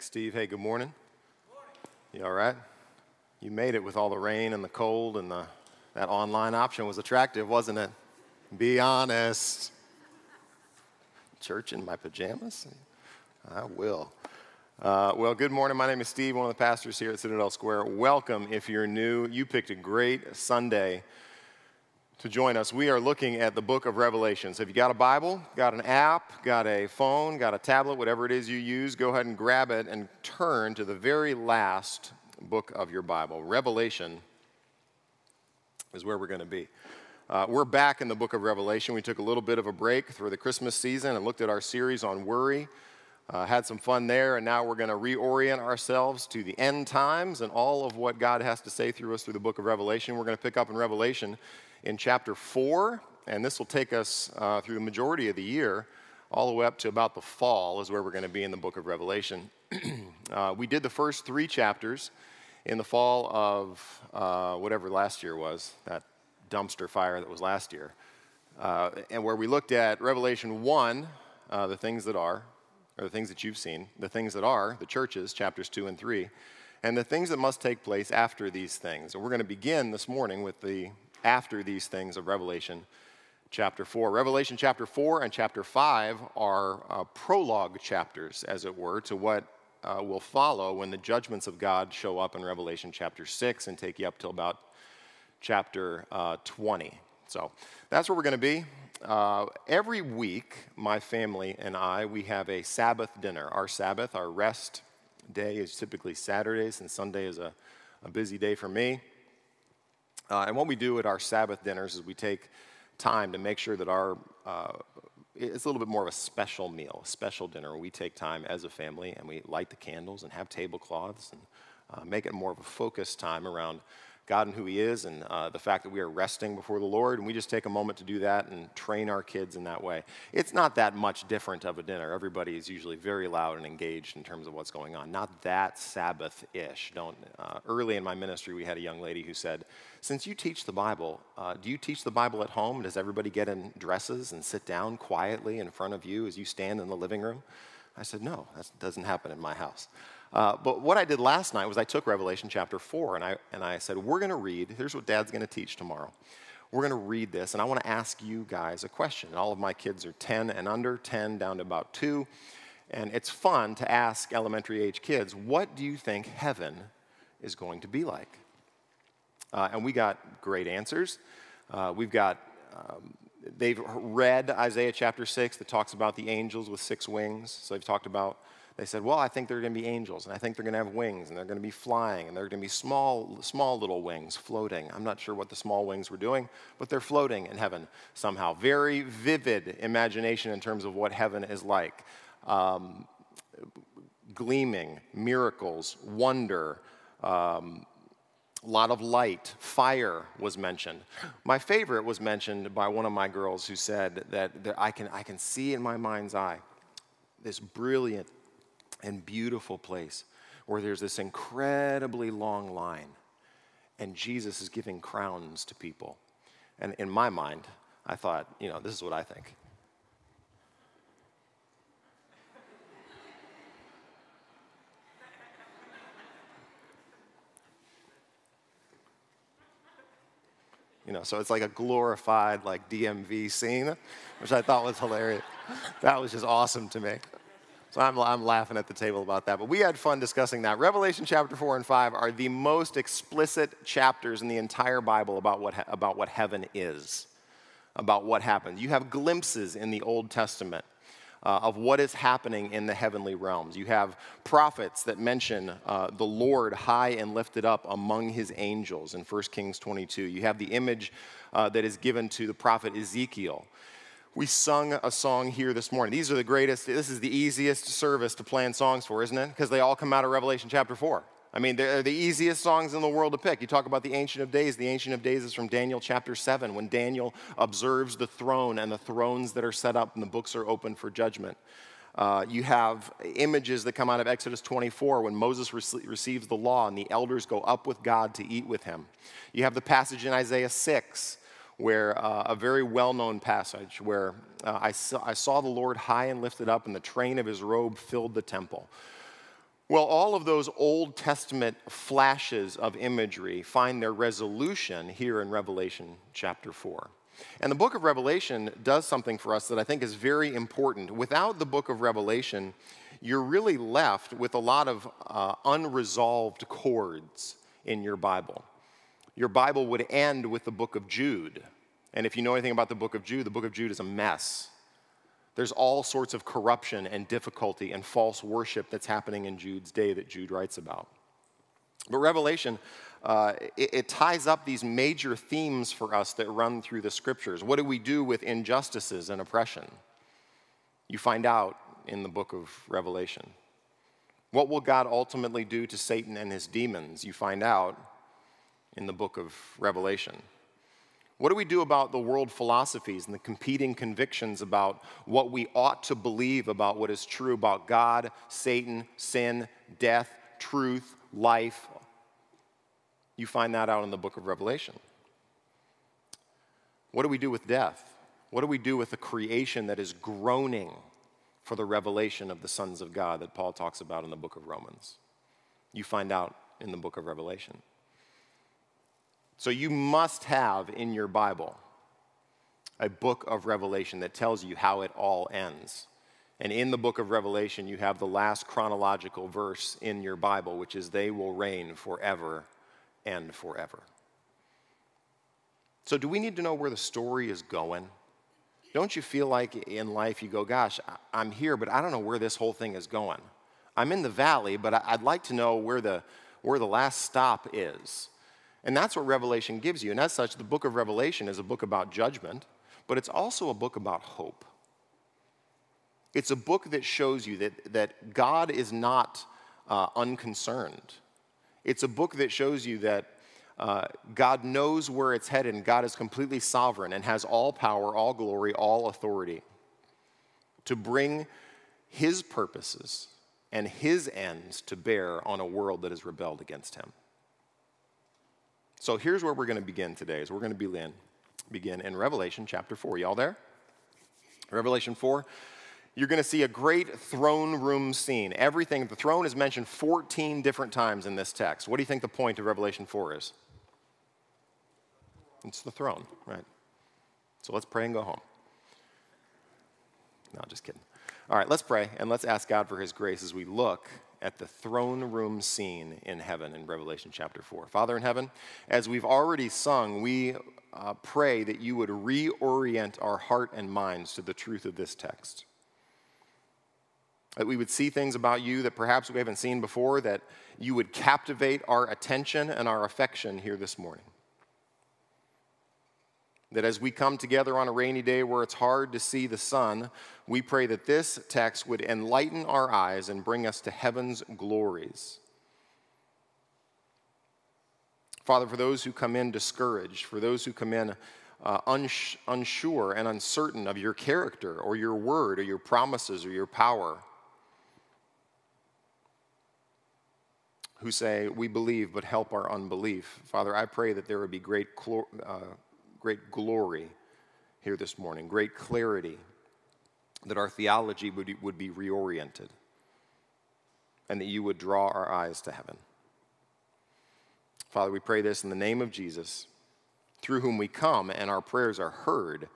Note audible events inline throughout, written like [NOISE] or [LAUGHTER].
Thanks, Steve. Hey, good morning. You all right? You made it with all the rain and the cold, and the, that online option was attractive, wasn't it? Be honest. Church in my pajamas? I will. Uh, well, good morning. My name is Steve, one of the pastors here at Citadel Square. Welcome if you're new. You picked a great Sunday to join us, we are looking at the book of Revelation. So if you got a Bible, got an app, got a phone, got a tablet, whatever it is you use, go ahead and grab it and turn to the very last book of your Bible. Revelation is where we're going to be. Uh, we're back in the book of Revelation. We took a little bit of a break through the Christmas season and looked at our series on worry. Uh, had some fun there, and now we're going to reorient ourselves to the end times and all of what God has to say through us through the book of Revelation. We're going to pick up in Revelation in chapter 4, and this will take us uh, through the majority of the year, all the way up to about the fall, is where we're going to be in the book of Revelation. [CLEARS THROAT] uh, we did the first three chapters in the fall of uh, whatever last year was, that dumpster fire that was last year, uh, and where we looked at Revelation 1, uh, the things that are, or the things that you've seen, the things that are, the churches, chapters 2 and 3 and the things that must take place after these things. And we're going to begin this morning with the after these things of Revelation chapter 4. Revelation chapter 4 and chapter 5 are uh, prologue chapters, as it were, to what uh, will follow when the judgments of God show up in Revelation chapter 6 and take you up till about chapter uh, 20. So that's where we're going to be. Uh, every week, my family and I, we have a Sabbath dinner. Our Sabbath, our rest day, is typically Saturdays, and Sunday is a, a busy day for me. Uh, and what we do at our Sabbath dinners is we take time to make sure that our, uh, it's a little bit more of a special meal, a special dinner. We take time as a family and we light the candles and have tablecloths and uh, make it more of a focused time around God and who He is, and uh, the fact that we are resting before the Lord. And we just take a moment to do that and train our kids in that way. It's not that much different of a dinner. Everybody is usually very loud and engaged in terms of what's going on. Not that Sabbath ish. Don't. Uh, early in my ministry, we had a young lady who said, "Since you teach the Bible, uh, do you teach the Bible at home? Does everybody get in dresses and sit down quietly in front of you as you stand in the living room?" I said, "No, that doesn't happen in my house." Uh, but what I did last night was I took Revelation chapter 4 and I, and I said, We're going to read, here's what dad's going to teach tomorrow. We're going to read this, and I want to ask you guys a question. All of my kids are 10 and under, 10 down to about 2. And it's fun to ask elementary age kids, What do you think heaven is going to be like? Uh, and we got great answers. Uh, we've got, um, they've read Isaiah chapter 6 that talks about the angels with six wings. So they've talked about they said, Well, I think they're going to be angels, and I think they're going to have wings, and they're going to be flying, and they're going to be small, small little wings floating. I'm not sure what the small wings were doing, but they're floating in heaven somehow. Very vivid imagination in terms of what heaven is like. Um, gleaming, miracles, wonder, um, a lot of light, fire was mentioned. My favorite was mentioned by one of my girls who said that, that I, can, I can see in my mind's eye this brilliant and beautiful place where there's this incredibly long line and Jesus is giving crowns to people. And in my mind, I thought, you know, this is what I think. You know, so it's like a glorified like DMV scene, which I thought was hilarious. That was just awesome to me. So I'm, I'm laughing at the table about that. But we had fun discussing that. Revelation chapter 4 and 5 are the most explicit chapters in the entire Bible about what, about what heaven is, about what happens. You have glimpses in the Old Testament. Uh, of what is happening in the heavenly realms. You have prophets that mention uh, the Lord high and lifted up among his angels in 1 Kings 22. You have the image uh, that is given to the prophet Ezekiel we sung a song here this morning. These are the greatest, this is the easiest service to plan songs for, isn't it? Because they all come out of Revelation chapter 4. I mean, they're the easiest songs in the world to pick. You talk about the Ancient of Days. The Ancient of Days is from Daniel chapter 7, when Daniel observes the throne and the thrones that are set up and the books are open for judgment. Uh, you have images that come out of Exodus 24 when Moses rec- receives the law and the elders go up with God to eat with him. You have the passage in Isaiah 6 where uh, a very well known passage where uh, I, saw, I saw the Lord high and lifted up, and the train of his robe filled the temple. Well, all of those Old Testament flashes of imagery find their resolution here in Revelation chapter 4. And the book of Revelation does something for us that I think is very important. Without the book of Revelation, you're really left with a lot of uh, unresolved chords in your Bible. Your Bible would end with the book of Jude. And if you know anything about the book of Jude, the book of Jude is a mess. There's all sorts of corruption and difficulty and false worship that's happening in Jude's day that Jude writes about. But Revelation, uh, it, it ties up these major themes for us that run through the scriptures. What do we do with injustices and oppression? You find out in the book of Revelation. What will God ultimately do to Satan and his demons? You find out in the book of Revelation. What do we do about the world philosophies and the competing convictions about what we ought to believe about what is true about God, Satan, sin, death, truth, life? You find that out in the book of Revelation. What do we do with death? What do we do with the creation that is groaning for the revelation of the sons of God that Paul talks about in the book of Romans. You find out in the book of Revelation. So you must have in your Bible a book of Revelation that tells you how it all ends. And in the book of Revelation, you have the last chronological verse in your Bible, which is, They will reign forever and forever. So, do we need to know where the story is going? Don't you feel like in life you go, gosh, I'm here, but I don't know where this whole thing is going? I'm in the valley, but I'd like to know where the, where the last stop is. And that's what Revelation gives you. And as such, the book of Revelation is a book about judgment, but it's also a book about hope. It's a book that shows you that, that God is not uh, unconcerned. It's a book that shows you that uh, God knows where it's headed, and God is completely sovereign and has all power, all glory, all authority to bring His purposes and His ends to bear on a world that has rebelled against Him. So here's where we're going to begin today. Is we're going to begin, begin in Revelation chapter 4. Y'all there? Revelation 4 you're going to see a great throne room scene. Everything, the throne is mentioned 14 different times in this text. What do you think the point of Revelation 4 is? It's the throne, right? So let's pray and go home. No, just kidding. All right, let's pray and let's ask God for his grace as we look at the throne room scene in heaven in Revelation chapter 4. Father in heaven, as we've already sung, we uh, pray that you would reorient our heart and minds to the truth of this text. That we would see things about you that perhaps we haven't seen before, that you would captivate our attention and our affection here this morning. That as we come together on a rainy day where it's hard to see the sun, we pray that this text would enlighten our eyes and bring us to heaven's glories. Father, for those who come in discouraged, for those who come in uh, uns- unsure and uncertain of your character or your word or your promises or your power, who say, We believe, but help our unbelief. Father, I pray that there would be great uh, great glory here this morning, great clarity, that our theology would, would be reoriented, and that you would draw our eyes to heaven. Father, we pray this in the name of Jesus, through whom we come and our prayers are heard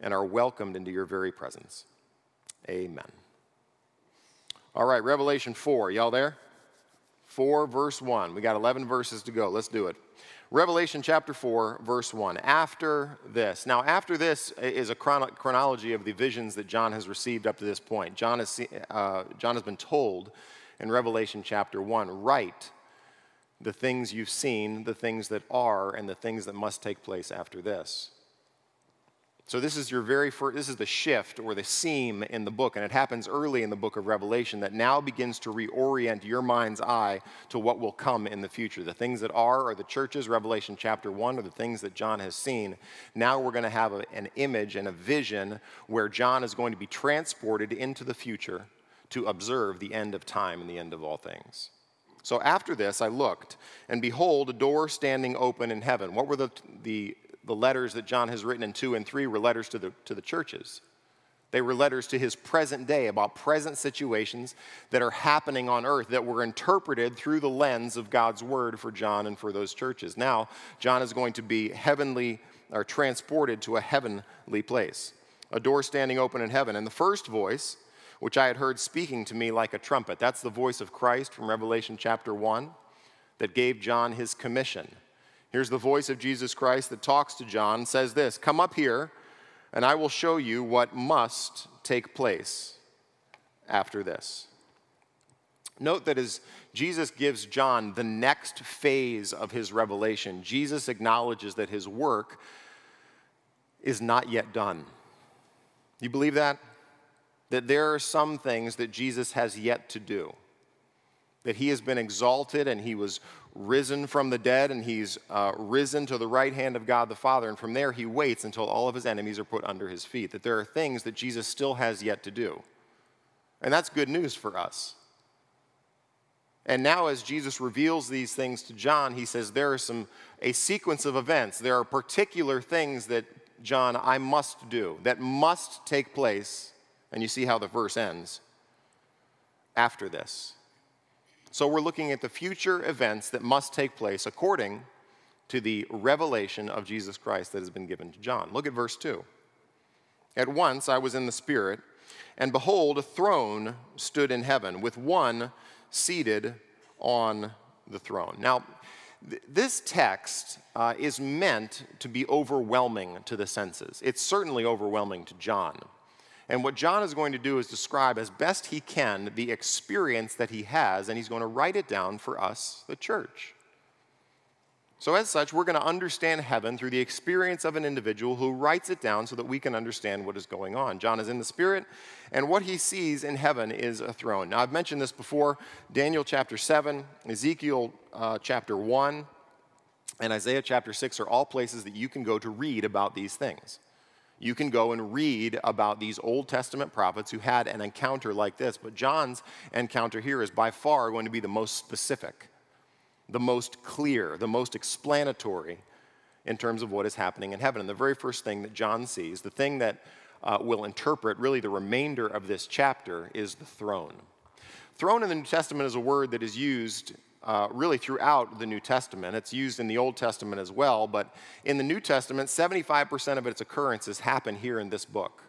and are welcomed into your very presence. Amen. All right, Revelation 4. Y'all there? 4, verse 1. We got 11 verses to go. Let's do it. Revelation chapter 4, verse 1. After this. Now, after this is a chronology of the visions that John has received up to this point. John has, uh, John has been told in Revelation chapter 1 write the things you've seen, the things that are, and the things that must take place after this. So this is your very first, this is the shift or the seam in the book, and it happens early in the book of Revelation that now begins to reorient your mind's eye to what will come in the future. The things that are are the churches, Revelation chapter 1, are the things that John has seen. Now we're going to have a, an image and a vision where John is going to be transported into the future to observe the end of time and the end of all things. So after this, I looked, and behold, a door standing open in heaven. What were the, the the letters that John has written in 2 and 3 were letters to the, to the churches. They were letters to his present day about present situations that are happening on earth that were interpreted through the lens of God's word for John and for those churches. Now, John is going to be heavenly or transported to a heavenly place, a door standing open in heaven. And the first voice, which I had heard speaking to me like a trumpet, that's the voice of Christ from Revelation chapter 1 that gave John his commission. Here's the voice of Jesus Christ that talks to John, says this Come up here and I will show you what must take place after this. Note that as Jesus gives John the next phase of his revelation, Jesus acknowledges that his work is not yet done. You believe that? That there are some things that Jesus has yet to do. That he has been exalted and he was risen from the dead and he's uh, risen to the right hand of God the Father. And from there, he waits until all of his enemies are put under his feet. That there are things that Jesus still has yet to do. And that's good news for us. And now, as Jesus reveals these things to John, he says there are some, a sequence of events. There are particular things that, John, I must do, that must take place. And you see how the verse ends after this. So we're looking at the future events that must take place according to the revelation of Jesus Christ that has been given to John. Look at verse 2. At once I was in the Spirit, and behold, a throne stood in heaven with one seated on the throne. Now, th- this text uh, is meant to be overwhelming to the senses. It's certainly overwhelming to John. And what John is going to do is describe as best he can the experience that he has, and he's going to write it down for us, the church. So, as such, we're going to understand heaven through the experience of an individual who writes it down so that we can understand what is going on. John is in the Spirit, and what he sees in heaven is a throne. Now, I've mentioned this before Daniel chapter 7, Ezekiel uh, chapter 1, and Isaiah chapter 6 are all places that you can go to read about these things you can go and read about these Old Testament prophets who had an encounter like this. But John's encounter here is by far going to be the most specific, the most clear, the most explanatory in terms of what is happening in heaven. And the very first thing that John sees, the thing that uh, will interpret really the remainder of this chapter, is the throne. Throne in the New Testament is a word that is used uh, really throughout the New Testament. It's used in the Old Testament as well, but in the New Testament, 75% of its occurrences happen here in this book.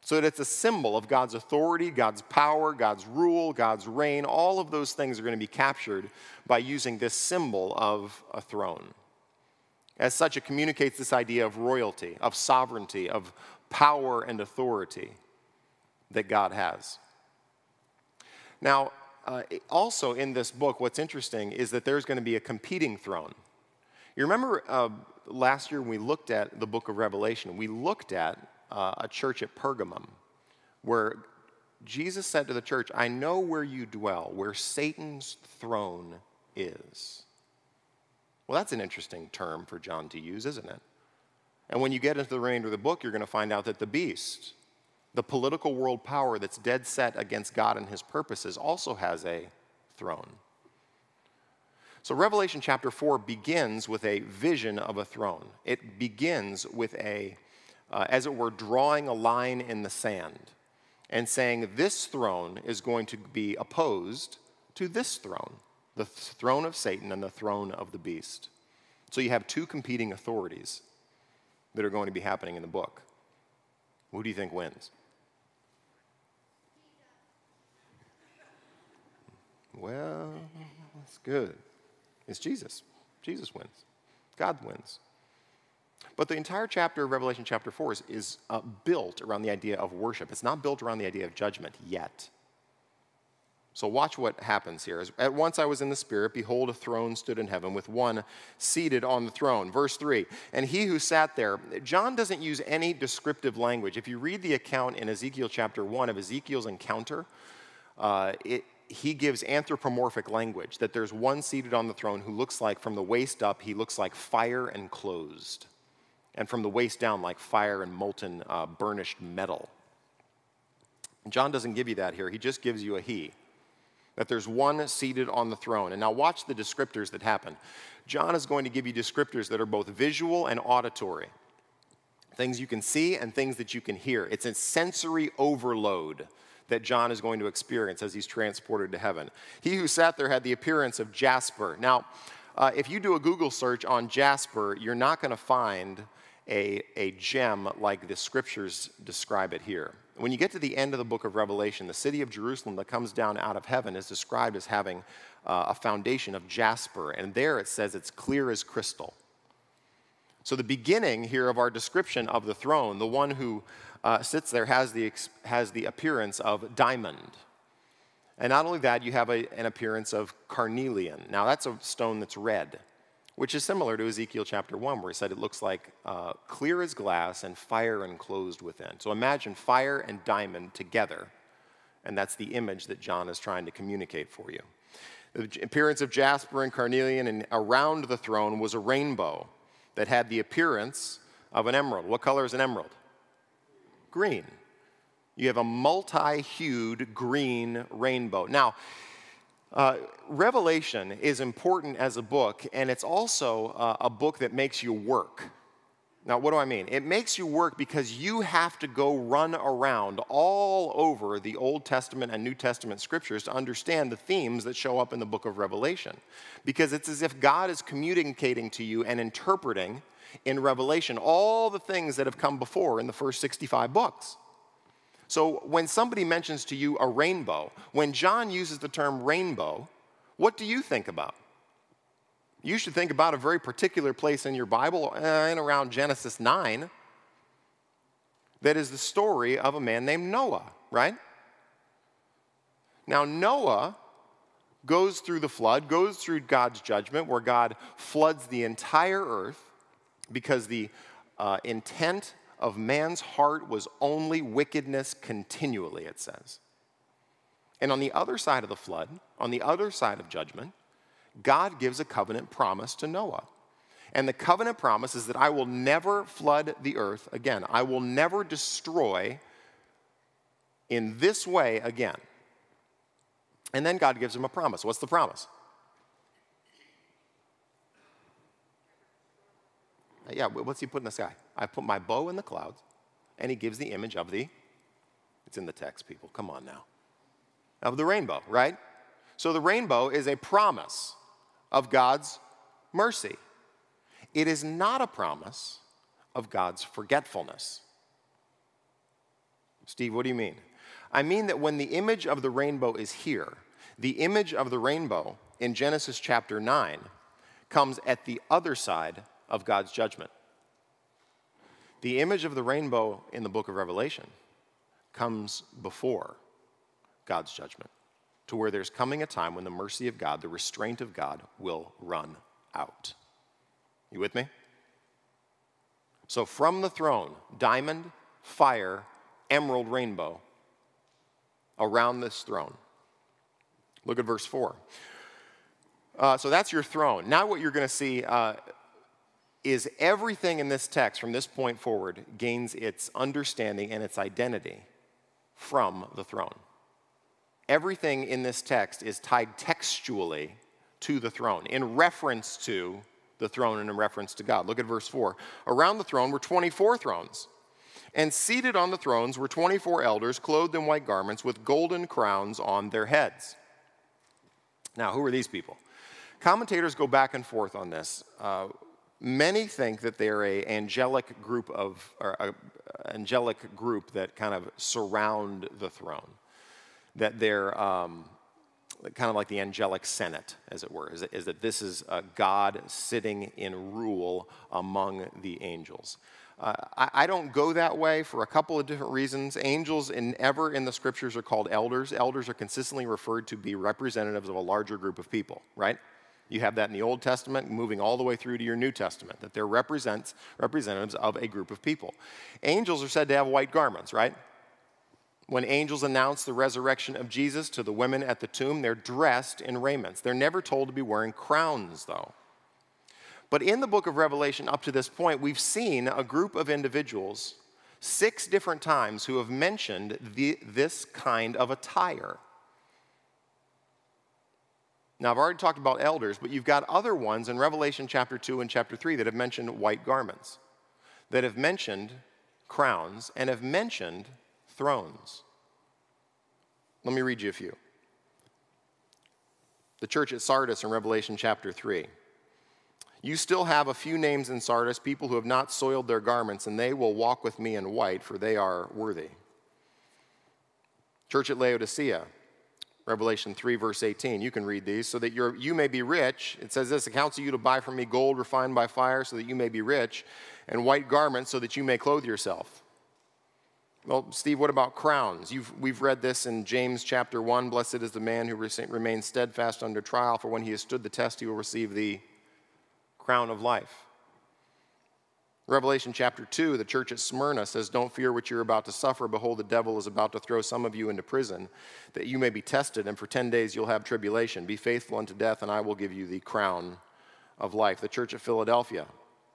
So that it's a symbol of God's authority, God's power, God's rule, God's reign. All of those things are going to be captured by using this symbol of a throne. As such, it communicates this idea of royalty, of sovereignty, of power and authority that God has. Now, uh, also in this book, what's interesting is that there's going to be a competing throne. You remember uh, last year when we looked at the book of Revelation, we looked at uh, a church at Pergamum where Jesus said to the church, I know where you dwell, where Satan's throne is. Well, that's an interesting term for John to use, isn't it? And when you get into the remainder of the book, you're going to find out that the beast, the political world power that's dead set against God and his purposes also has a throne. So, Revelation chapter 4 begins with a vision of a throne. It begins with a, uh, as it were, drawing a line in the sand and saying this throne is going to be opposed to this throne, the throne of Satan and the throne of the beast. So, you have two competing authorities that are going to be happening in the book. Who do you think wins? Well, that's good. It's Jesus. Jesus wins. God wins. But the entire chapter of Revelation chapter 4 is, is uh, built around the idea of worship. It's not built around the idea of judgment yet. So watch what happens here. At once I was in the Spirit, behold, a throne stood in heaven with one seated on the throne. Verse 3 And he who sat there, John doesn't use any descriptive language. If you read the account in Ezekiel chapter 1 of Ezekiel's encounter, uh, it, he gives anthropomorphic language that there's one seated on the throne who looks like, from the waist up, he looks like fire and closed, and from the waist down, like fire and molten uh, burnished metal. John doesn't give you that here, he just gives you a he. That there's one seated on the throne. And now watch the descriptors that happen. John is going to give you descriptors that are both visual and auditory. things you can see and things that you can hear. It's a sensory overload that John is going to experience as he's transported to heaven. He who sat there had the appearance of jasper. Now, uh, if you do a Google search on jasper, you're not going to find a, a gem like the scriptures describe it here. When you get to the end of the book of Revelation, the city of Jerusalem that comes down out of heaven is described as having uh, a foundation of jasper, and there it says it's clear as crystal. So, the beginning here of our description of the throne, the one who uh, sits there has the, has the appearance of diamond. And not only that, you have a, an appearance of carnelian. Now, that's a stone that's red, which is similar to Ezekiel chapter 1, where he said it looks like uh, clear as glass and fire enclosed within. So imagine fire and diamond together, and that's the image that John is trying to communicate for you. The appearance of jasper and carnelian, and around the throne was a rainbow that had the appearance of an emerald. What color is an emerald? Green you have a multi hued green rainbow. Now, uh, Revelation is important as a book, and it's also uh, a book that makes you work. Now, what do I mean? It makes you work because you have to go run around all over the Old Testament and New Testament scriptures to understand the themes that show up in the book of Revelation. Because it's as if God is communicating to you and interpreting in Revelation all the things that have come before in the first 65 books. So when somebody mentions to you a rainbow, when John uses the term rainbow, what do you think about? You should think about a very particular place in your Bible, uh, and around Genesis 9, that is the story of a man named Noah, right? Now, Noah goes through the flood, goes through God's judgment, where God floods the entire earth because the uh, intent of man's heart was only wickedness continually, it says. And on the other side of the flood, on the other side of judgment, God gives a covenant promise to Noah. And the covenant promise is that I will never flood the earth again. I will never destroy in this way again. And then God gives him a promise. What's the promise? Yeah, what's he put in the sky? I put my bow in the clouds, and he gives the image of the, it's in the text, people, come on now, of the rainbow, right? So the rainbow is a promise of God's mercy. It is not a promise of God's forgetfulness. Steve, what do you mean? I mean that when the image of the rainbow is here, the image of the rainbow in Genesis chapter 9 comes at the other side of God's judgment. The image of the rainbow in the book of Revelation comes before God's judgment, to where there's coming a time when the mercy of God, the restraint of God, will run out. You with me? So, from the throne, diamond, fire, emerald rainbow around this throne. Look at verse 4. Uh, so that's your throne. Now, what you're going to see uh, is everything in this text from this point forward gains its understanding and its identity from the throne. Everything in this text is tied textually to the throne, in reference to the throne and in reference to God. Look at verse 4. Around the throne were 24 thrones, and seated on the thrones were 24 elders clothed in white garments with golden crowns on their heads. Now, who are these people? Commentators go back and forth on this. Uh, Many think that they're a angelic group of, or a, angelic group that kind of surround the throne. That they're um, kind of like the angelic senate, as it were, is that, is that this is a God sitting in rule among the angels. Uh, I, I, don't go that way for a couple of different reasons. Angels, in, ever in the scriptures, are called elders. Elders are consistently referred to be representatives of a larger group of people, right? You have that in the Old Testament, moving all the way through to your New Testament, that they're represents, representatives of a group of people. Angels are said to have white garments, right? When angels announce the resurrection of Jesus to the women at the tomb, they're dressed in raiments. They're never told to be wearing crowns, though. But in the book of Revelation, up to this point, we've seen a group of individuals six different times who have mentioned the, this kind of attire. Now, I've already talked about elders, but you've got other ones in Revelation chapter 2 and chapter 3 that have mentioned white garments. that have mentioned crowns and have mentioned thrones. Let me read you a few. The church at Sardis in Revelation chapter 3. You still have a few names in Sardis, people who have not soiled their garments, and they will walk with me in white, for they are worthy. Church at Laodicea, Revelation 3, verse 18. You can read these. So that you you may be rich. It says this I counsel you to buy from me gold refined by fire, so that you may be rich, and white garments, so that you may clothe yourself. Well, Steve, what about crowns? You've, we've read this in James chapter 1. Blessed is the man who remains steadfast under trial, for when he has stood the test, he will receive the crown of life. Revelation chapter 2, the church at Smyrna says, Don't fear what you're about to suffer. Behold, the devil is about to throw some of you into prison, that you may be tested, and for 10 days you'll have tribulation. Be faithful unto death, and I will give you the crown of life. The church at Philadelphia,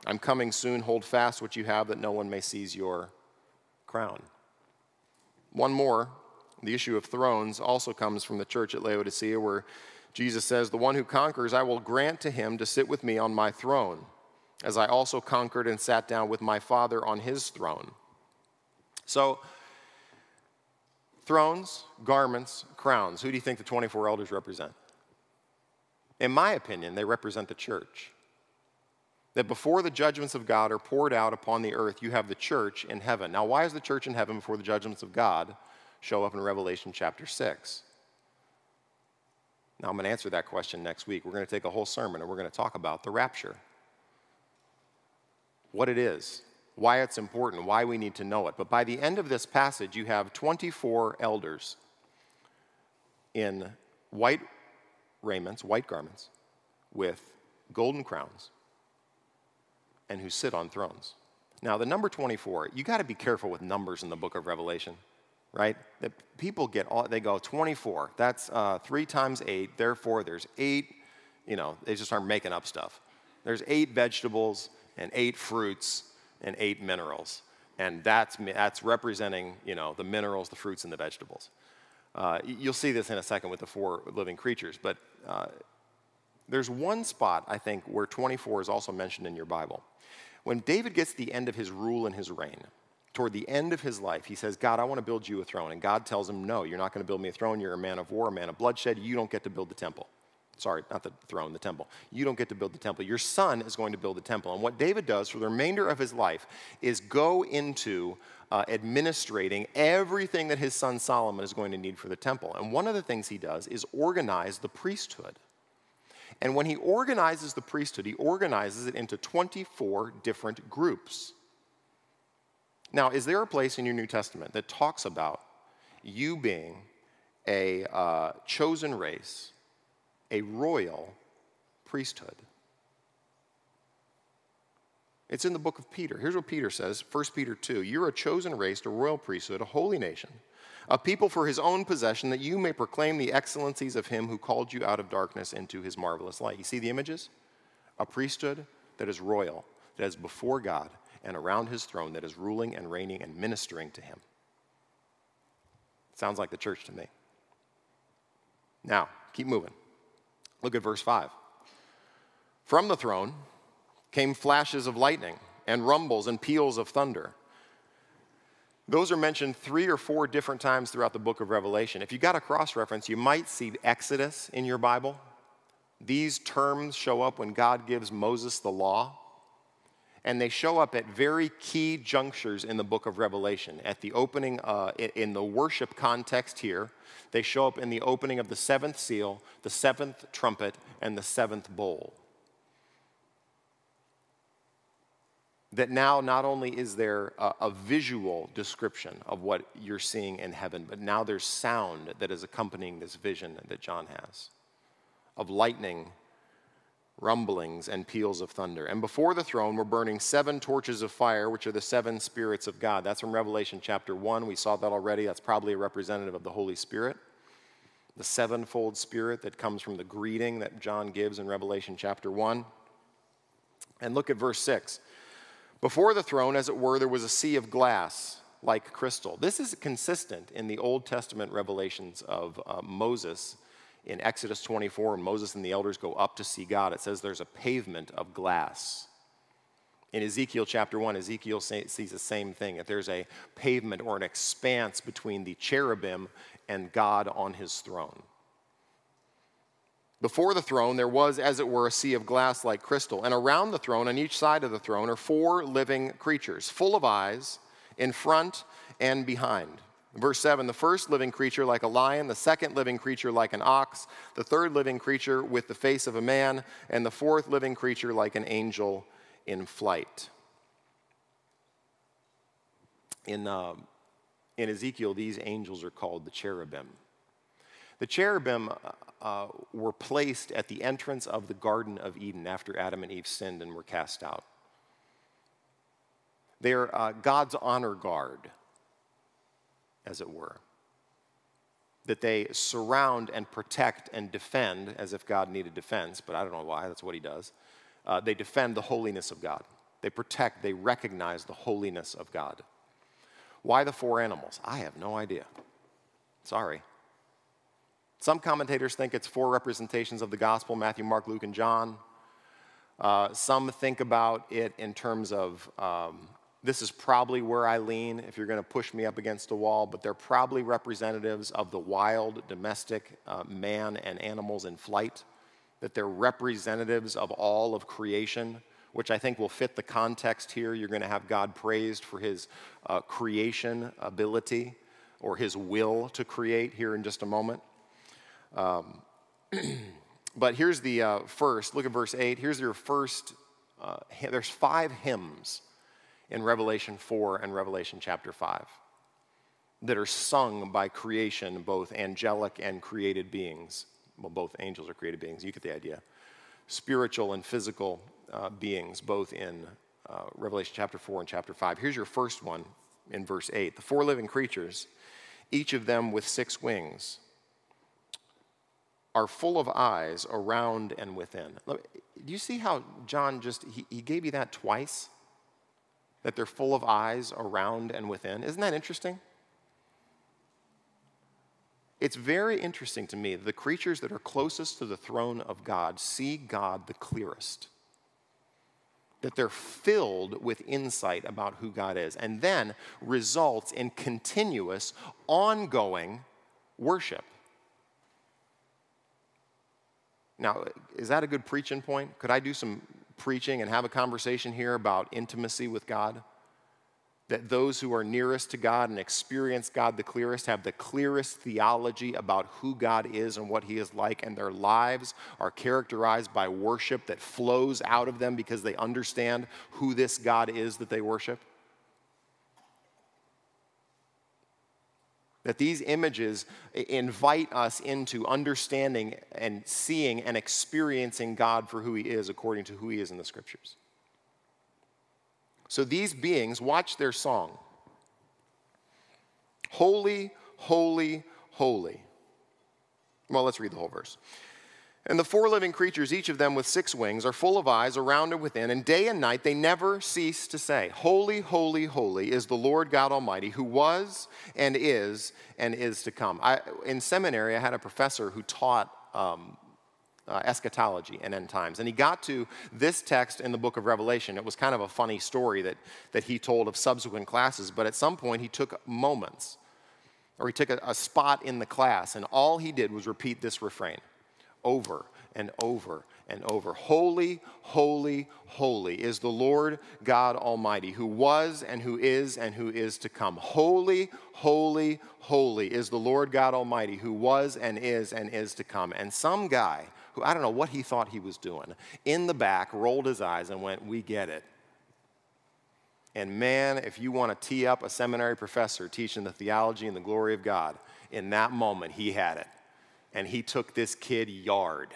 I'm coming soon. Hold fast what you have, that no one may seize your crown. One more, the issue of thrones also comes from the church at Laodicea, where Jesus says, The one who conquers, I will grant to him to sit with me on my throne, as I also conquered and sat down with my Father on his throne. So, thrones, garments, crowns. Who do you think the 24 elders represent? In my opinion, they represent the church. That before the judgments of God are poured out upon the earth, you have the church in heaven. Now, why is the church in heaven before the judgments of God show up in Revelation chapter 6? Now, I'm going to answer that question next week. We're going to take a whole sermon and we're going to talk about the rapture what it is, why it's important, why we need to know it. But by the end of this passage, you have 24 elders in white raiments, white garments, with golden crowns, and who sit on thrones. Now, the number 24, you got to be careful with numbers in the book of Revelation right? That people get all, they go 24. That's uh, three times eight. Therefore, there's eight, you know, they just start making up stuff. There's eight vegetables and eight fruits and eight minerals. And that's, that's representing, you know, the minerals, the fruits, and the vegetables. Uh, you'll see this in a second with the four living creatures, but uh, there's one spot, I think, where 24 is also mentioned in your Bible. When David gets the end of his rule and his reign, toward the end of his life, he says, God, I want to build you a throne. And God tells him, No, you're not going to build me a throne. You're a man of war, a man of bloodshed. You don't get to build the temple. Sorry, not the throne, the temple. You don't get to build the temple. Your son is going to build the temple. And what David does for the remainder of his life is go into uh, administrating everything that his son Solomon is going to need for the temple. And one of the things he does is organize the priesthood. And when he organizes the priesthood, he organizes it into 24 different groups. Now, is there a place in your New Testament that talks about you being a uh, chosen race, a royal priesthood? It's in the book of Peter. Here's what Peter says 1 Peter 2 You're a chosen race, a royal priesthood, a holy nation, a people for his own possession, that you may proclaim the excellencies of him who called you out of darkness into his marvelous light. You see the images? A priesthood that is royal, that is before God, and around his throne that is ruling and reigning and ministering to him. Sounds like the church to me. Now, keep moving. Look at verse 5. From the throne came flashes of lightning and rumbles and peals of thunder. Those are mentioned three or four different times throughout the book of Revelation. If you got a cross reference, you might see Exodus in your Bible. These terms show up when God gives Moses the law and they show up at very key junctures in the book of Revelation. At the opening, uh, in the worship context here, they show up in the opening of the seventh seal, the seventh trumpet, and the seventh bowl. That now not only is there a, a visual description of what you're seeing in heaven, but now there's sound that is accompanying this vision that John has of lightning rumblings and peals of thunder. And before the throne were burning seven torches of fire, which are the seven spirits of God. That's from Revelation chapter 1. We saw that already. That's probably a representative of the Holy Spirit. The sevenfold spirit that comes from the greeting that John gives in Revelation chapter 1. And look at verse 6. Before the throne, as it were, there was a sea of glass like crystal. This is consistent in the Old Testament revelations of uh, Moses in Exodus 24, when Moses and the elders go up to see God, it says there's a pavement of glass. In Ezekiel chapter 1, Ezekiel sees the same thing that there's a pavement or an expanse between the cherubim and God on his throne. Before the throne, there was, as it were, a sea of glass like crystal. And around the throne, on each side of the throne, are four living creatures, full of eyes, in front and behind. Verse 7 the first living creature like a lion, the second living creature like an ox, the third living creature with the face of a man, and the fourth living creature like an angel in flight. In, uh, in Ezekiel, these angels are called the cherubim. The cherubim uh, uh, were placed at the entrance of the Garden of Eden after Adam and Eve sinned and were cast out. They're uh, God's honor guard, as it were. That they surround and protect and defend, as if God needed defense, but I don't know why, that's what He does. Uh, they defend the holiness of God. They protect, they recognize the holiness of God. Why the four animals? I have no idea. Sorry. Some commentators think it's four representations of the gospel Matthew, Mark, Luke, and John. Uh, some think about it in terms of um, this is probably where I lean if you're going to push me up against a wall, but they're probably representatives of the wild domestic uh, man and animals in flight, that they're representatives of all of creation, which I think will fit the context here. You're going to have God praised for his uh, creation ability or his will to create here in just a moment. Um, [CLEARS THROAT] but here's the uh, first. Look at verse 8. Here's your first. Uh, there's five hymns in Revelation 4 and Revelation chapter 5 that are sung by creation, both angelic and created beings. Well, both angels are created beings. You get the idea. Spiritual and physical uh, beings, both in uh, Revelation chapter 4 and chapter 5. Here's your first one in verse 8. The four living creatures, each of them with six wings are full of eyes around and within. Do you see how John just, he, he gave you that twice? That they're full of eyes around and within. Isn't that interesting? It's very interesting to me the creatures that are closest to the throne of God see God the clearest. That they're filled with insight about who God is, and then results in continuous, ongoing worship. Now, is that a good preaching point? Could I do some preaching and have a conversation here about intimacy with God? That those who are nearest to God and experience God the clearest have the clearest theology about who God is and what He is like, and their lives are characterized by worship that flows out of them because they understand who this God is that they worship? That these images invite us into understanding and seeing and experiencing God for who He is according to who He is in the scriptures. So these beings watch their song Holy, holy, holy. Well, let's read the whole verse. And the four living creatures, each of them with six wings, are full of eyes around and within, and day and night they never cease to say, Holy, holy, holy is the Lord God Almighty, who was and is and is to come. I, in seminary, I had a professor who taught um, uh, eschatology and end times. And he got to this text in the book of Revelation. It was kind of a funny story that, that he told of subsequent classes, but at some point he took moments, or he took a, a spot in the class, and all he did was repeat this refrain over and over and over. Holy, holy, holy is the Lord God Almighty, who was and who is and who is to come. Holy, holy, holy is the Lord God Almighty, who was and is and is to come. And some guy who I don't know what he thought he was doing, in the back rolled his eyes and went, We get it. And man, if you want to tee up a seminary professor teaching the theology and the glory of God, in that moment he had it and he took this kid yard.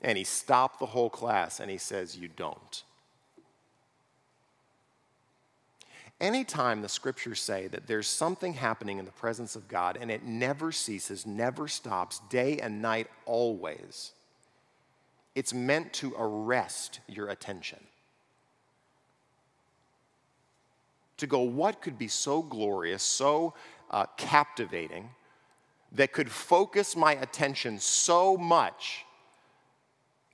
And he stopped the whole class and he says, You don't. Anytime the scriptures say that there's something happening in the presence of God and it never ceases, never stops, day and night, always, it's meant to arrest your attention. To go, what could be so glorious, so uh, captivating that could focus my attention so much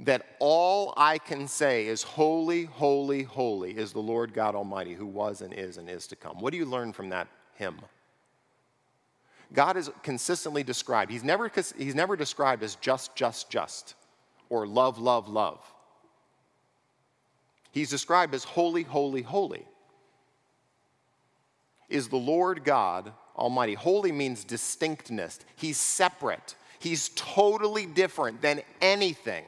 that all I can say is, Holy, holy, holy is the Lord God Almighty who was and is and is to come. What do you learn from that hymn? God is consistently described. He's never, he's never described as just, just, just, or love, love, love. He's described as holy, holy, holy. Is the Lord God Almighty. Holy means distinctness. He's separate. He's totally different than anything.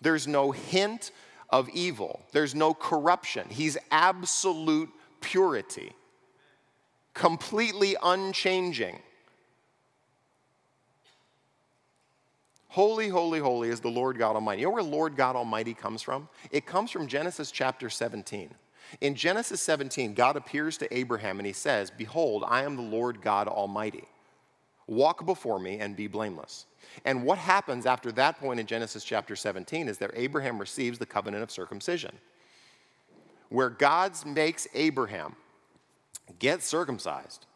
There's no hint of evil, there's no corruption. He's absolute purity, completely unchanging. Holy, holy, holy is the Lord God Almighty. You know where Lord God Almighty comes from? It comes from Genesis chapter 17. In Genesis 17, God appears to Abraham and he says, Behold, I am the Lord God Almighty. Walk before me and be blameless. And what happens after that point in Genesis chapter 17 is that Abraham receives the covenant of circumcision, where God makes Abraham get circumcised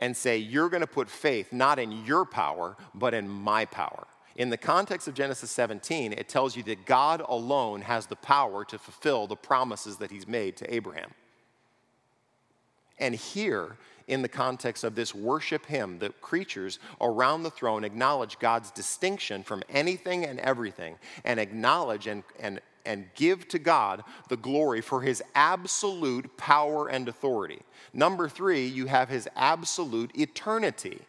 and say, You're going to put faith not in your power, but in my power. In the context of Genesis 17, it tells you that God alone has the power to fulfill the promises that he's made to Abraham. And here, in the context of this worship hymn, the creatures around the throne acknowledge God's distinction from anything and everything and acknowledge and, and, and give to God the glory for his absolute power and authority. Number three, you have his absolute eternity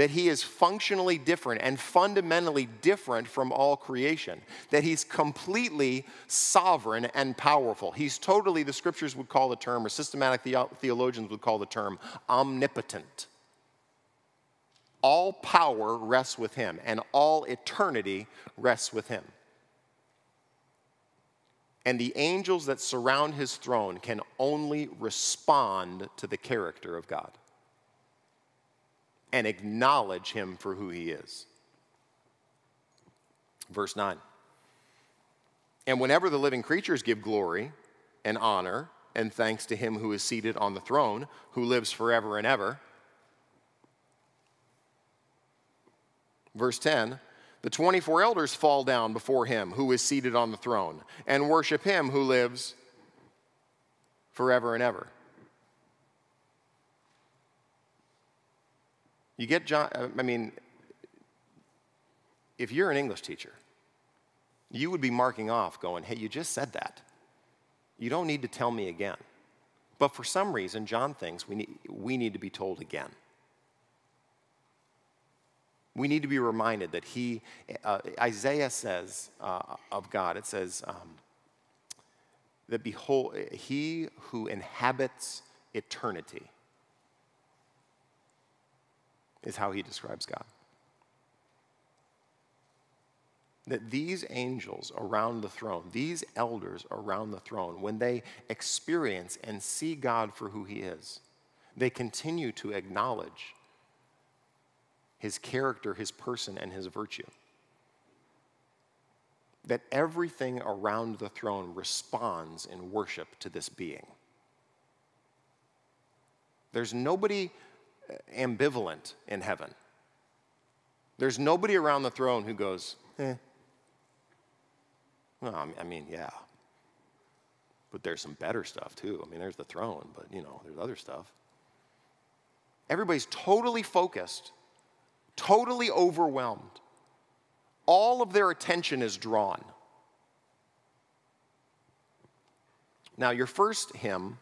that he is functionally different and fundamentally different from all creation, that he's completely sovereign and powerful. He's totally, the scriptures would call the term, or systematic theologians would call the term, omnipotent. All power rests with him, and all eternity rests with him. And the angels that surround his throne can only respond to the character of God and acknowledge him for who he is. Verse 9. And whenever the living creatures give glory and honor and thanks to him who is seated on the throne, who lives forever and ever. Verse 10 The 24 elders fall down before him who is seated on the throne and worship him who lives forever and ever. You get John, uh, I mean, if you're an English teacher, you would be marking off going, hey, you just said that. You don't need to tell me again. But for some reason, John thinks we need, we need to be told again. We need to be reminded that he, uh, Isaiah says uh, of God, it says um, that behold, he who inhabits eternity is how he describes God. That these angels around the throne, these elders around the throne, when they experience and see God for who he is, they continue to acknowledge his character, his person, and his virtue. That everything around the throne responds in worship to this being. There's nobody ambivalent in heaven. There's nobody around the throne who goes, eh. Well, I mean, yeah. But there's some better stuff too. I mean, there's the throne, but you know, there's other stuff. Everybody's totally focused, totally overwhelmed. All of their attention is drawn. Now, your first hymn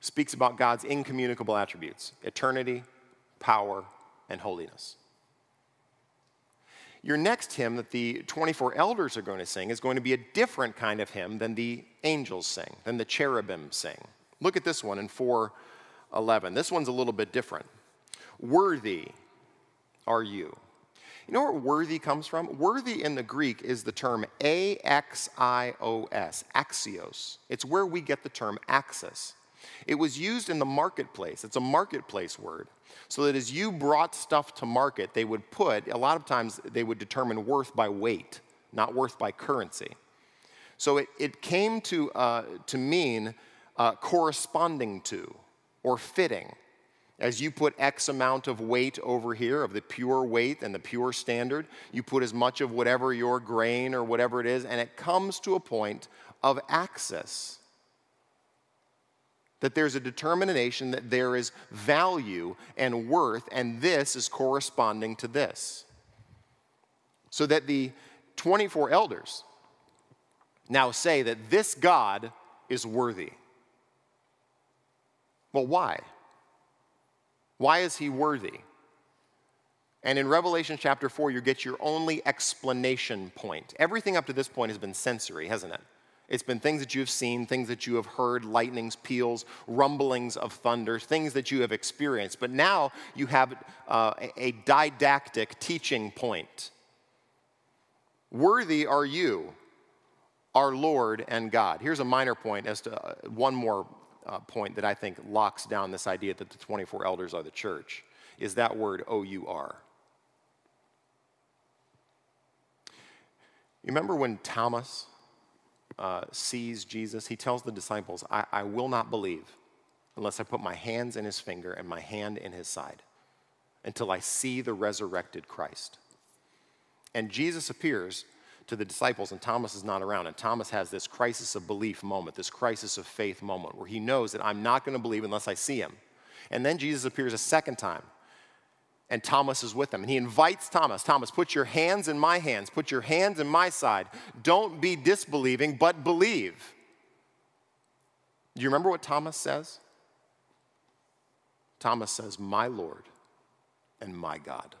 speaks about God's incommunicable attributes eternity, power, and holiness. Your next hymn that the 24 elders are going to sing is going to be a different kind of hymn than the angels sing, than the cherubim sing. Look at this one in 411. This one's a little bit different. Worthy are you. You know where worthy comes from? Worthy in the Greek is the term A X I O S, axios. It's where we get the term axis. It was used in the marketplace. It's a marketplace word. So that as you brought stuff to market, they would put, a lot of times, they would determine worth by weight, not worth by currency. So it, it came to, uh, to mean uh, corresponding to or fitting. As you put X amount of weight over here, of the pure weight and the pure standard, you put as much of whatever your grain or whatever it is, and it comes to a point of access. That there's a determination that there is value and worth, and this is corresponding to this. So that the 24 elders now say that this God is worthy. Well, why? Why is he worthy? And in Revelation chapter 4, you get your only explanation point. Everything up to this point has been sensory, hasn't it? It's been things that you have seen, things that you have heard, lightnings, peals, rumblings of thunder, things that you have experienced. But now you have uh, a didactic teaching point. Worthy are you, our Lord and God. Here's a minor point as to uh, one more uh, point that I think locks down this idea that the 24 elders are the church is that word O U R. You remember when Thomas uh, sees Jesus? He tells the disciples, I, I will not believe unless I put my hands in his finger and my hand in his side until I see the resurrected Christ. And Jesus appears to the disciples, and Thomas is not around. And Thomas has this crisis of belief moment, this crisis of faith moment, where he knows that I'm not going to believe unless I see him. And then Jesus appears a second time, and Thomas is with him. And he invites Thomas Thomas, put your hands in my hands, put your hands in my side. Don't be disbelieving, but believe. Do you remember what Thomas says? Thomas says, My Lord and my God.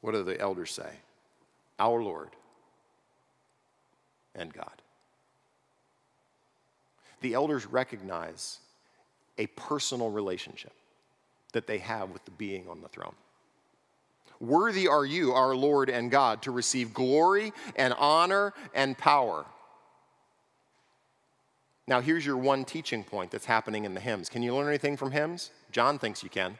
What do the elders say? our Lord and God. The elders recognize a personal relationship that they have with the being on the throne. Worthy are you, our Lord and God, to receive glory and honor and power. Now, here's your one teaching point that's happening in the hymns. Can you learn anything from hymns? John thinks you can.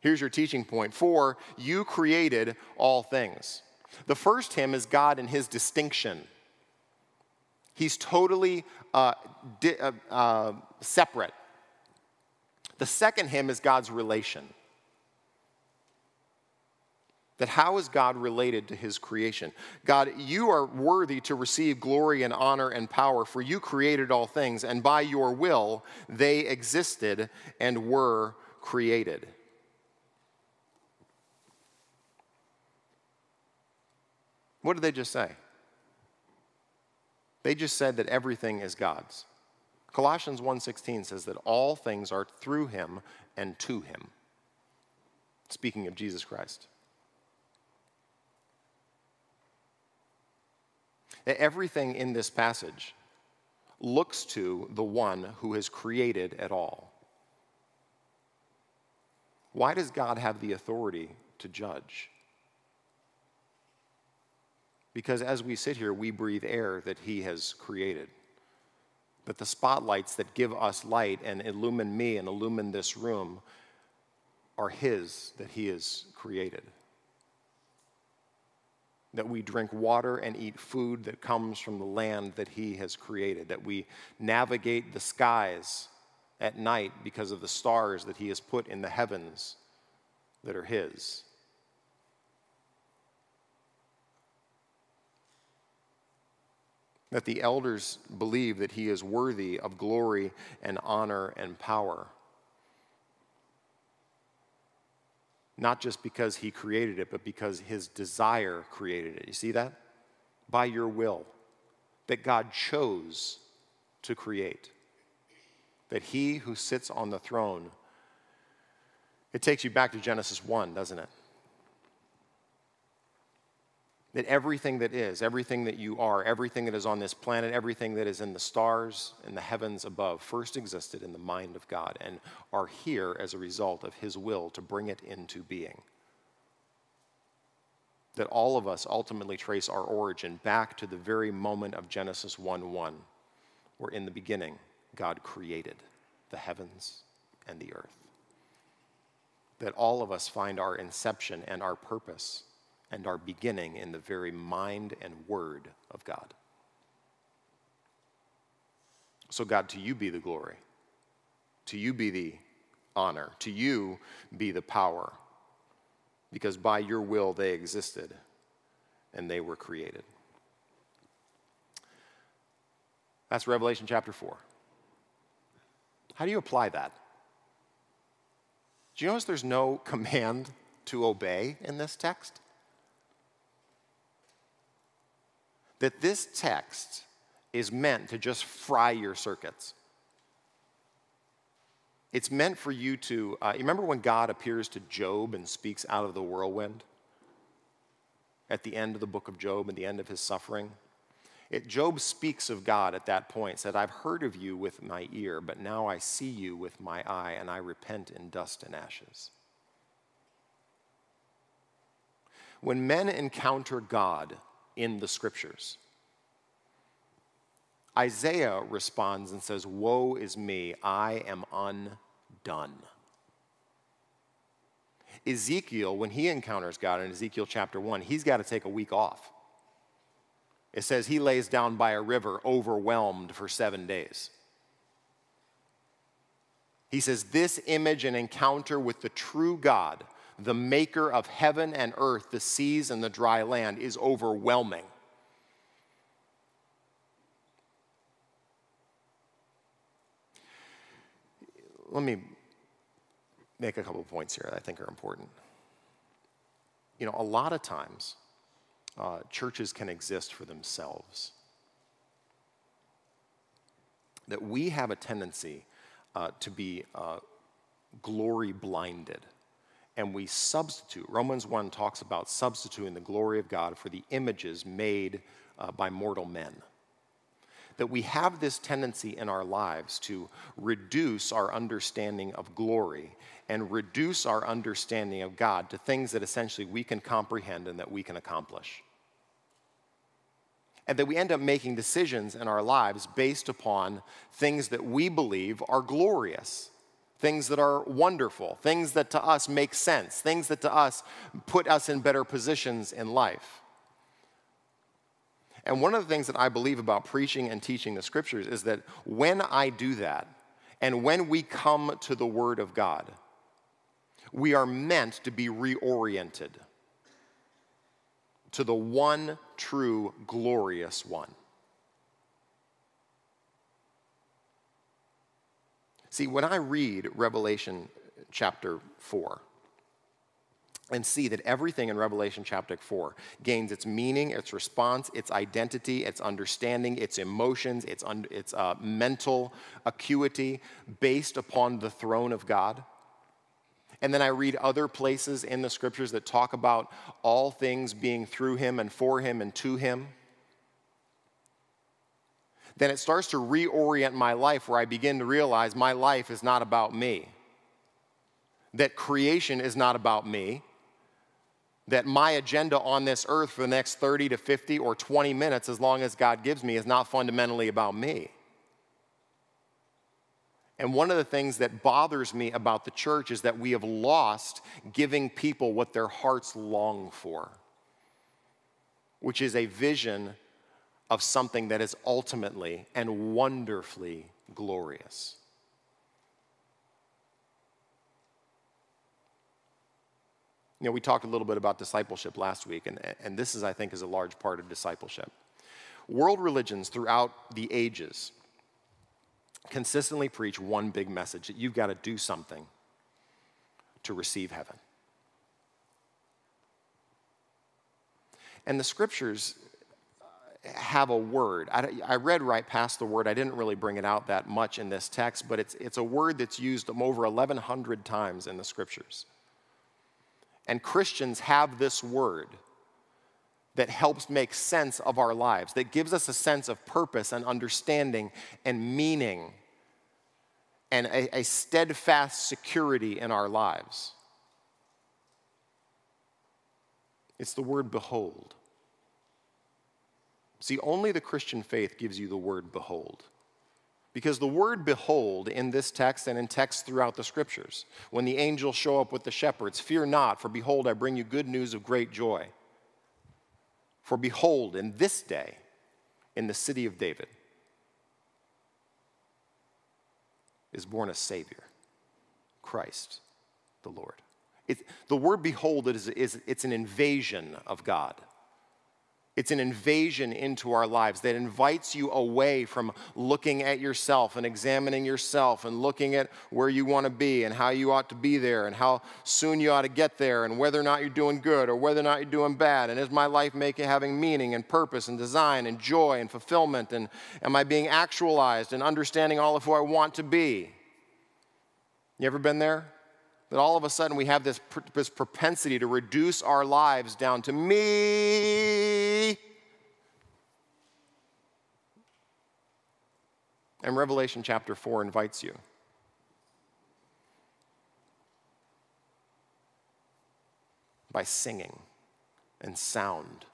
Here's your teaching point. For you created all things. The first hymn is God and his distinction. He's totally uh, di- uh, uh, separate. The second hymn is God's relation. That how is God related to his creation? God, you are worthy to receive glory and honor and power, for you created all things, and by your will they existed and were created. What did they just say? They just said that everything is God's. Colossians 1:16 says that all things are through him and to him. Speaking of Jesus Christ. Everything in this passage looks to the one who has created it all. Why does God have the authority to judge? Because as we sit here, we breathe air that He has created. That the spotlights that give us light and illumine me and illumine this room are His that He has created. That we drink water and eat food that comes from the land that He has created. That we navigate the skies at night because of the stars that He has put in the heavens that are His. That the elders believe that he is worthy of glory and honor and power. Not just because he created it, but because his desire created it. You see that? By your will. That God chose to create. That he who sits on the throne, it takes you back to Genesis 1, doesn't it? That everything that is, everything that you are, everything that is on this planet, everything that is in the stars and the heavens above first existed in the mind of God and are here as a result of His will to bring it into being. That all of us ultimately trace our origin back to the very moment of Genesis 1 1, where in the beginning God created the heavens and the earth. That all of us find our inception and our purpose and our beginning in the very mind and word of God. So, God, to you be the glory. To you be the honor. To you be the power. Because by your will they existed and they were created. That's Revelation chapter 4. How do you apply that? Do you notice there's no [LAUGHS] command to obey in this text? That this text is meant to just fry your circuits. It's meant for you to, uh, you remember when God appears to Job and speaks out of the whirlwind? At the end of the book of Job and the end of his suffering? It, Job speaks of God at that point, said, I've heard of you with my ear, but now I see you with my eye, and I repent in dust and ashes. When men encounter God in the scriptures, Isaiah responds and says, Woe is me, I am undone. Ezekiel, when he encounters God in Ezekiel chapter 1, he's got to take a week off. It says he lays down by a river, overwhelmed for seven days. He says, This image and encounter with the true God, the maker of heaven and earth, the seas and the dry land, is overwhelming. Let me make a couple of points here that I think are important. You know, a lot of times, uh, churches can exist for themselves. That we have a tendency uh, to be uh, glory blinded. And we substitute, Romans 1 talks about substituting the glory of God for the images made uh, by mortal men that we have this tendency in our lives to reduce our understanding of glory and reduce our understanding of God to things that essentially we can comprehend and that we can accomplish. And that we end up making decisions in our lives based upon things that we believe are glorious, things that are wonderful, things that to us make sense, things that to us put us in better positions in life. And one of the things that I believe about preaching and teaching the scriptures is that when I do that, and when we come to the Word of God, we are meant to be reoriented to the one true, glorious one. See, when I read Revelation chapter 4, and see that everything in Revelation chapter 4 gains its meaning, its response, its identity, its understanding, its emotions, its, un- its uh, mental acuity based upon the throne of God. And then I read other places in the scriptures that talk about all things being through him and for him and to him. Then it starts to reorient my life where I begin to realize my life is not about me, that creation is not about me that my agenda on this earth for the next 30 to 50 or 20 minutes, as long as God gives me, is not fundamentally about me. And one of the things that bothers me about the church is that we have lost giving people what their hearts long for, which is a vision of something that is ultimately and wonderfully glorious. You know, we talked a little bit about discipleship last week, and, and this is, I think, is a large part of discipleship. World religions throughout the ages consistently preach one big message that you've got to do something to receive heaven. And the scriptures have a word. I, I, read right past the word. I didn't really bring it out that much in this text, but it's, it's a word that's used over 1,100 times in the scriptures. And Christians have this word that helps make sense of our lives, that gives us a sense of purpose and understanding and meaning and a, a steadfast security in our lives. It's the word behold. See, only the Christian faith gives you the word behold. Because the word behold in this text and in texts throughout the scriptures, when the angels show up with the shepherds, fear not, for behold, I bring you good news of great joy. For behold, in this day, in the city of David, is born a Savior, Christ the Lord. It, the word behold is, is it's an invasion of God. It's an invasion into our lives that invites you away from looking at yourself and examining yourself and looking at where you want to be and how you ought to be there and how soon you ought to get there and whether or not you're doing good or whether or not you're doing bad. And is my life making having meaning and purpose and design and joy and fulfillment? And am I being actualized and understanding all of who I want to be? You ever been there? That all of a sudden we have this, this propensity to reduce our lives down to me. And Revelation chapter 4 invites you. By singing and sound,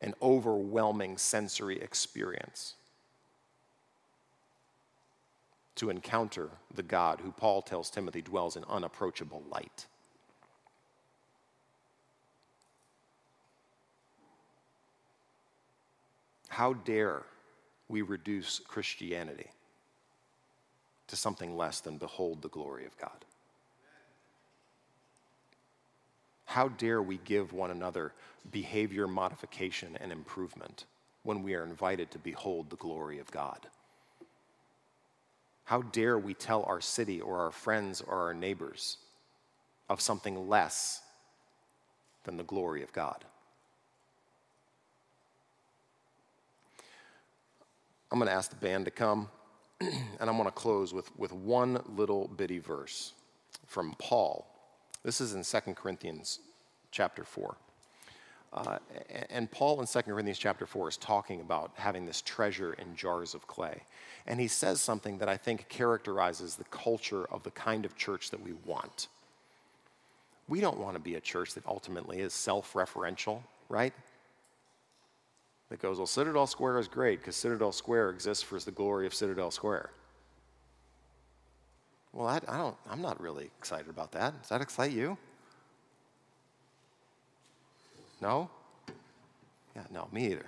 an overwhelming sensory experience to encounter the God who Paul tells Timothy dwells in unapproachable light. How dare we reduce Christianity to something less than behold the glory of God? How dare we give one another behavior modification and improvement when we are invited to behold the glory of God? How dare we tell our city or our friends or our neighbors of something less than the glory of God? I'm going to ask the band to come, [CLEARS THROAT] and I'm going to close with, with one little bitty verse from Paul. This is in 2 Corinthians chapter 4. Uh, and Paul in 2 Corinthians chapter 4 is talking about having this treasure in jars of clay. And he says something that I think characterizes the culture of the kind of church that we want. We don't want to be a church that ultimately is self referential, right? That goes, well, Citadel Square is great because Citadel Square exists for the glory of Citadel Square. Well, I, I don't, I'm not really excited about that. Does that excite you? No? Yeah, no, me either.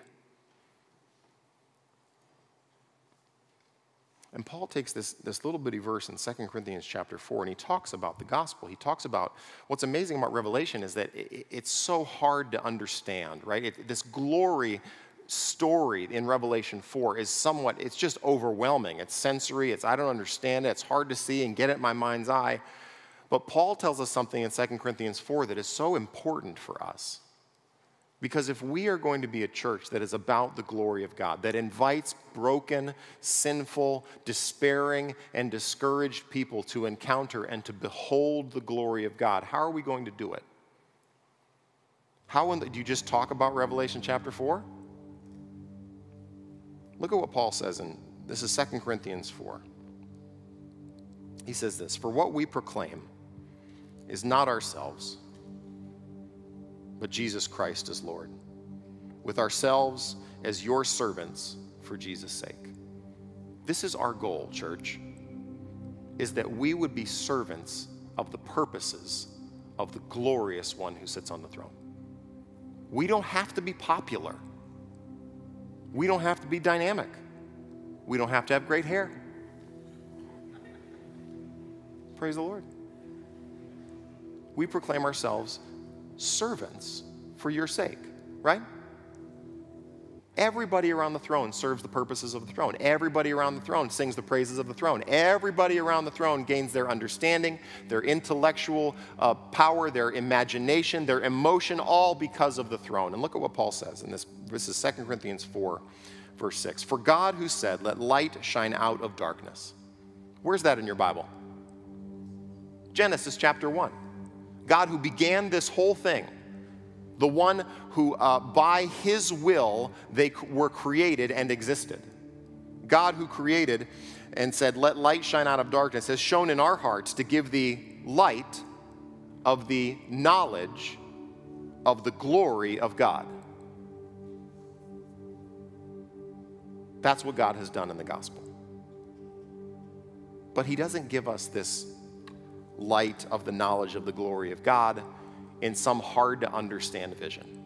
And Paul takes this, this little bitty verse in 2 Corinthians chapter 4 and he talks about the gospel. He talks about what's amazing about Revelation is that it, it's so hard to understand, right? It, this glory story in Revelation 4 is somewhat, it's just overwhelming. It's sensory, it's I don't understand it, it's hard to see and get it in my mind's eye. But Paul tells us something in 2 Corinthians 4 that is so important for us. Because if we are going to be a church that is about the glory of God, that invites broken, sinful, despairing, and discouraged people to encounter and to behold the glory of God, how are we going to do it? How the, do you just talk about Revelation chapter 4? Look at what Paul says in this is 2 Corinthians 4. He says this For what we proclaim is not ourselves but Jesus Christ as Lord, with ourselves as your servants for Jesus' sake. This is our goal, church, is that we would be servants of the purposes of the glorious one who sits on the throne. We don't have to be popular. We don't have to be dynamic. We don't have to have great hair. Praise the Lord. We proclaim ourselves servants for your sake, right? Everybody around the throne serves the purposes of the throne. Everybody around the throne sings the praises of the throne. Everybody around the throne gains their understanding, their intellectual uh, power, their imagination, their emotion, all because of the throne. And look at what Paul says in this. This is 2 Corinthians 4, verse 6. For God who said, Let light shine out of darkness. Where's that in your Bible? Genesis chapter 1. God who began this whole thing, the one who, uh, by his will, they were created and existed. God who created and said, Let light shine out of darkness, has shone in our hearts to give the light of the knowledge of the glory of God. That's what God has done in the gospel. But He doesn't give us this light of the knowledge of the glory of God in some hard to understand vision.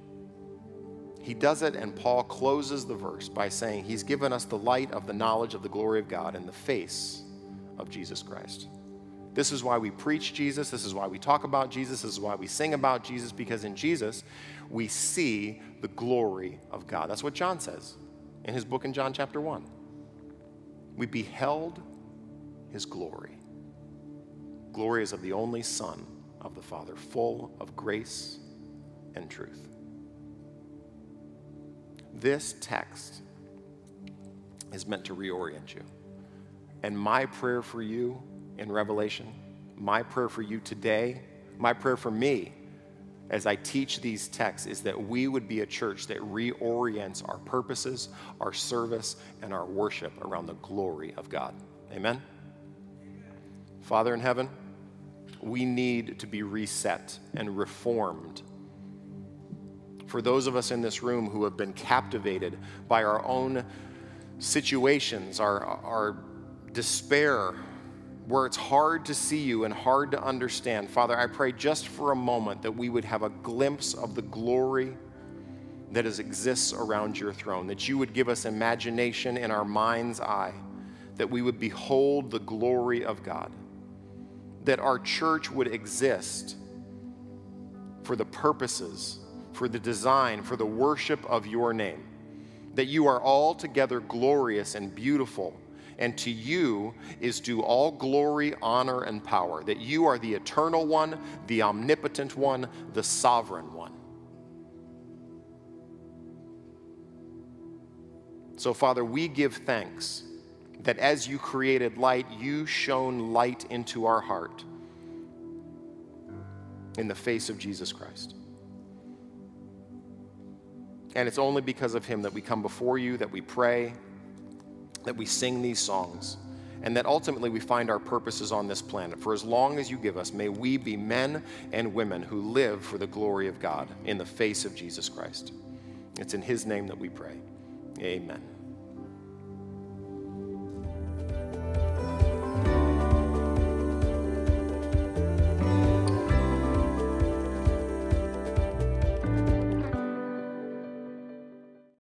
He does it, and Paul closes the verse by saying, He's given us the light of the knowledge of the glory of God in the face of Jesus Christ. This is why we preach Jesus. This is why we talk about Jesus. This is why we sing about Jesus, because in Jesus, we see the glory of God. That's what John says in his book in John chapter 1. We beheld his glory. Glory is of the only Son of the Father, full of grace and truth. This text is meant to reorient you. And my prayer for you in Revelation, my prayer for you today, my prayer for me as I teach these texts is that we would be a church that reorients our purposes, our service, and our worship around the glory of God. Amen? Father in heaven, we need to be reset and reformed. For those of us in this room who have been captivated by our own situations, our, our despair, where it's hard to see you and hard to understand, Father, I pray just for a moment that we would have a glimpse of the glory that is, exists around your throne, that you would give us imagination in our mind's eye, that we would behold the glory of God, that our church would exist for the purposes, for the design, for the worship of your name that you are altogether glorious and beautiful, and to you is due all glory, honor, and power, that you are the eternal one, the omnipotent one, the sovereign one. So, Father, we give thanks that as you created light, you shone light into our heart in the face of Jesus Christ. And it's only because of him that we come before you, that we pray, that we sing these songs, and that ultimately we find our purposes on this planet. For as long as you give us, may we be men and women who live for the glory of God in the face of Jesus Christ. It's in his name that we pray. Amen.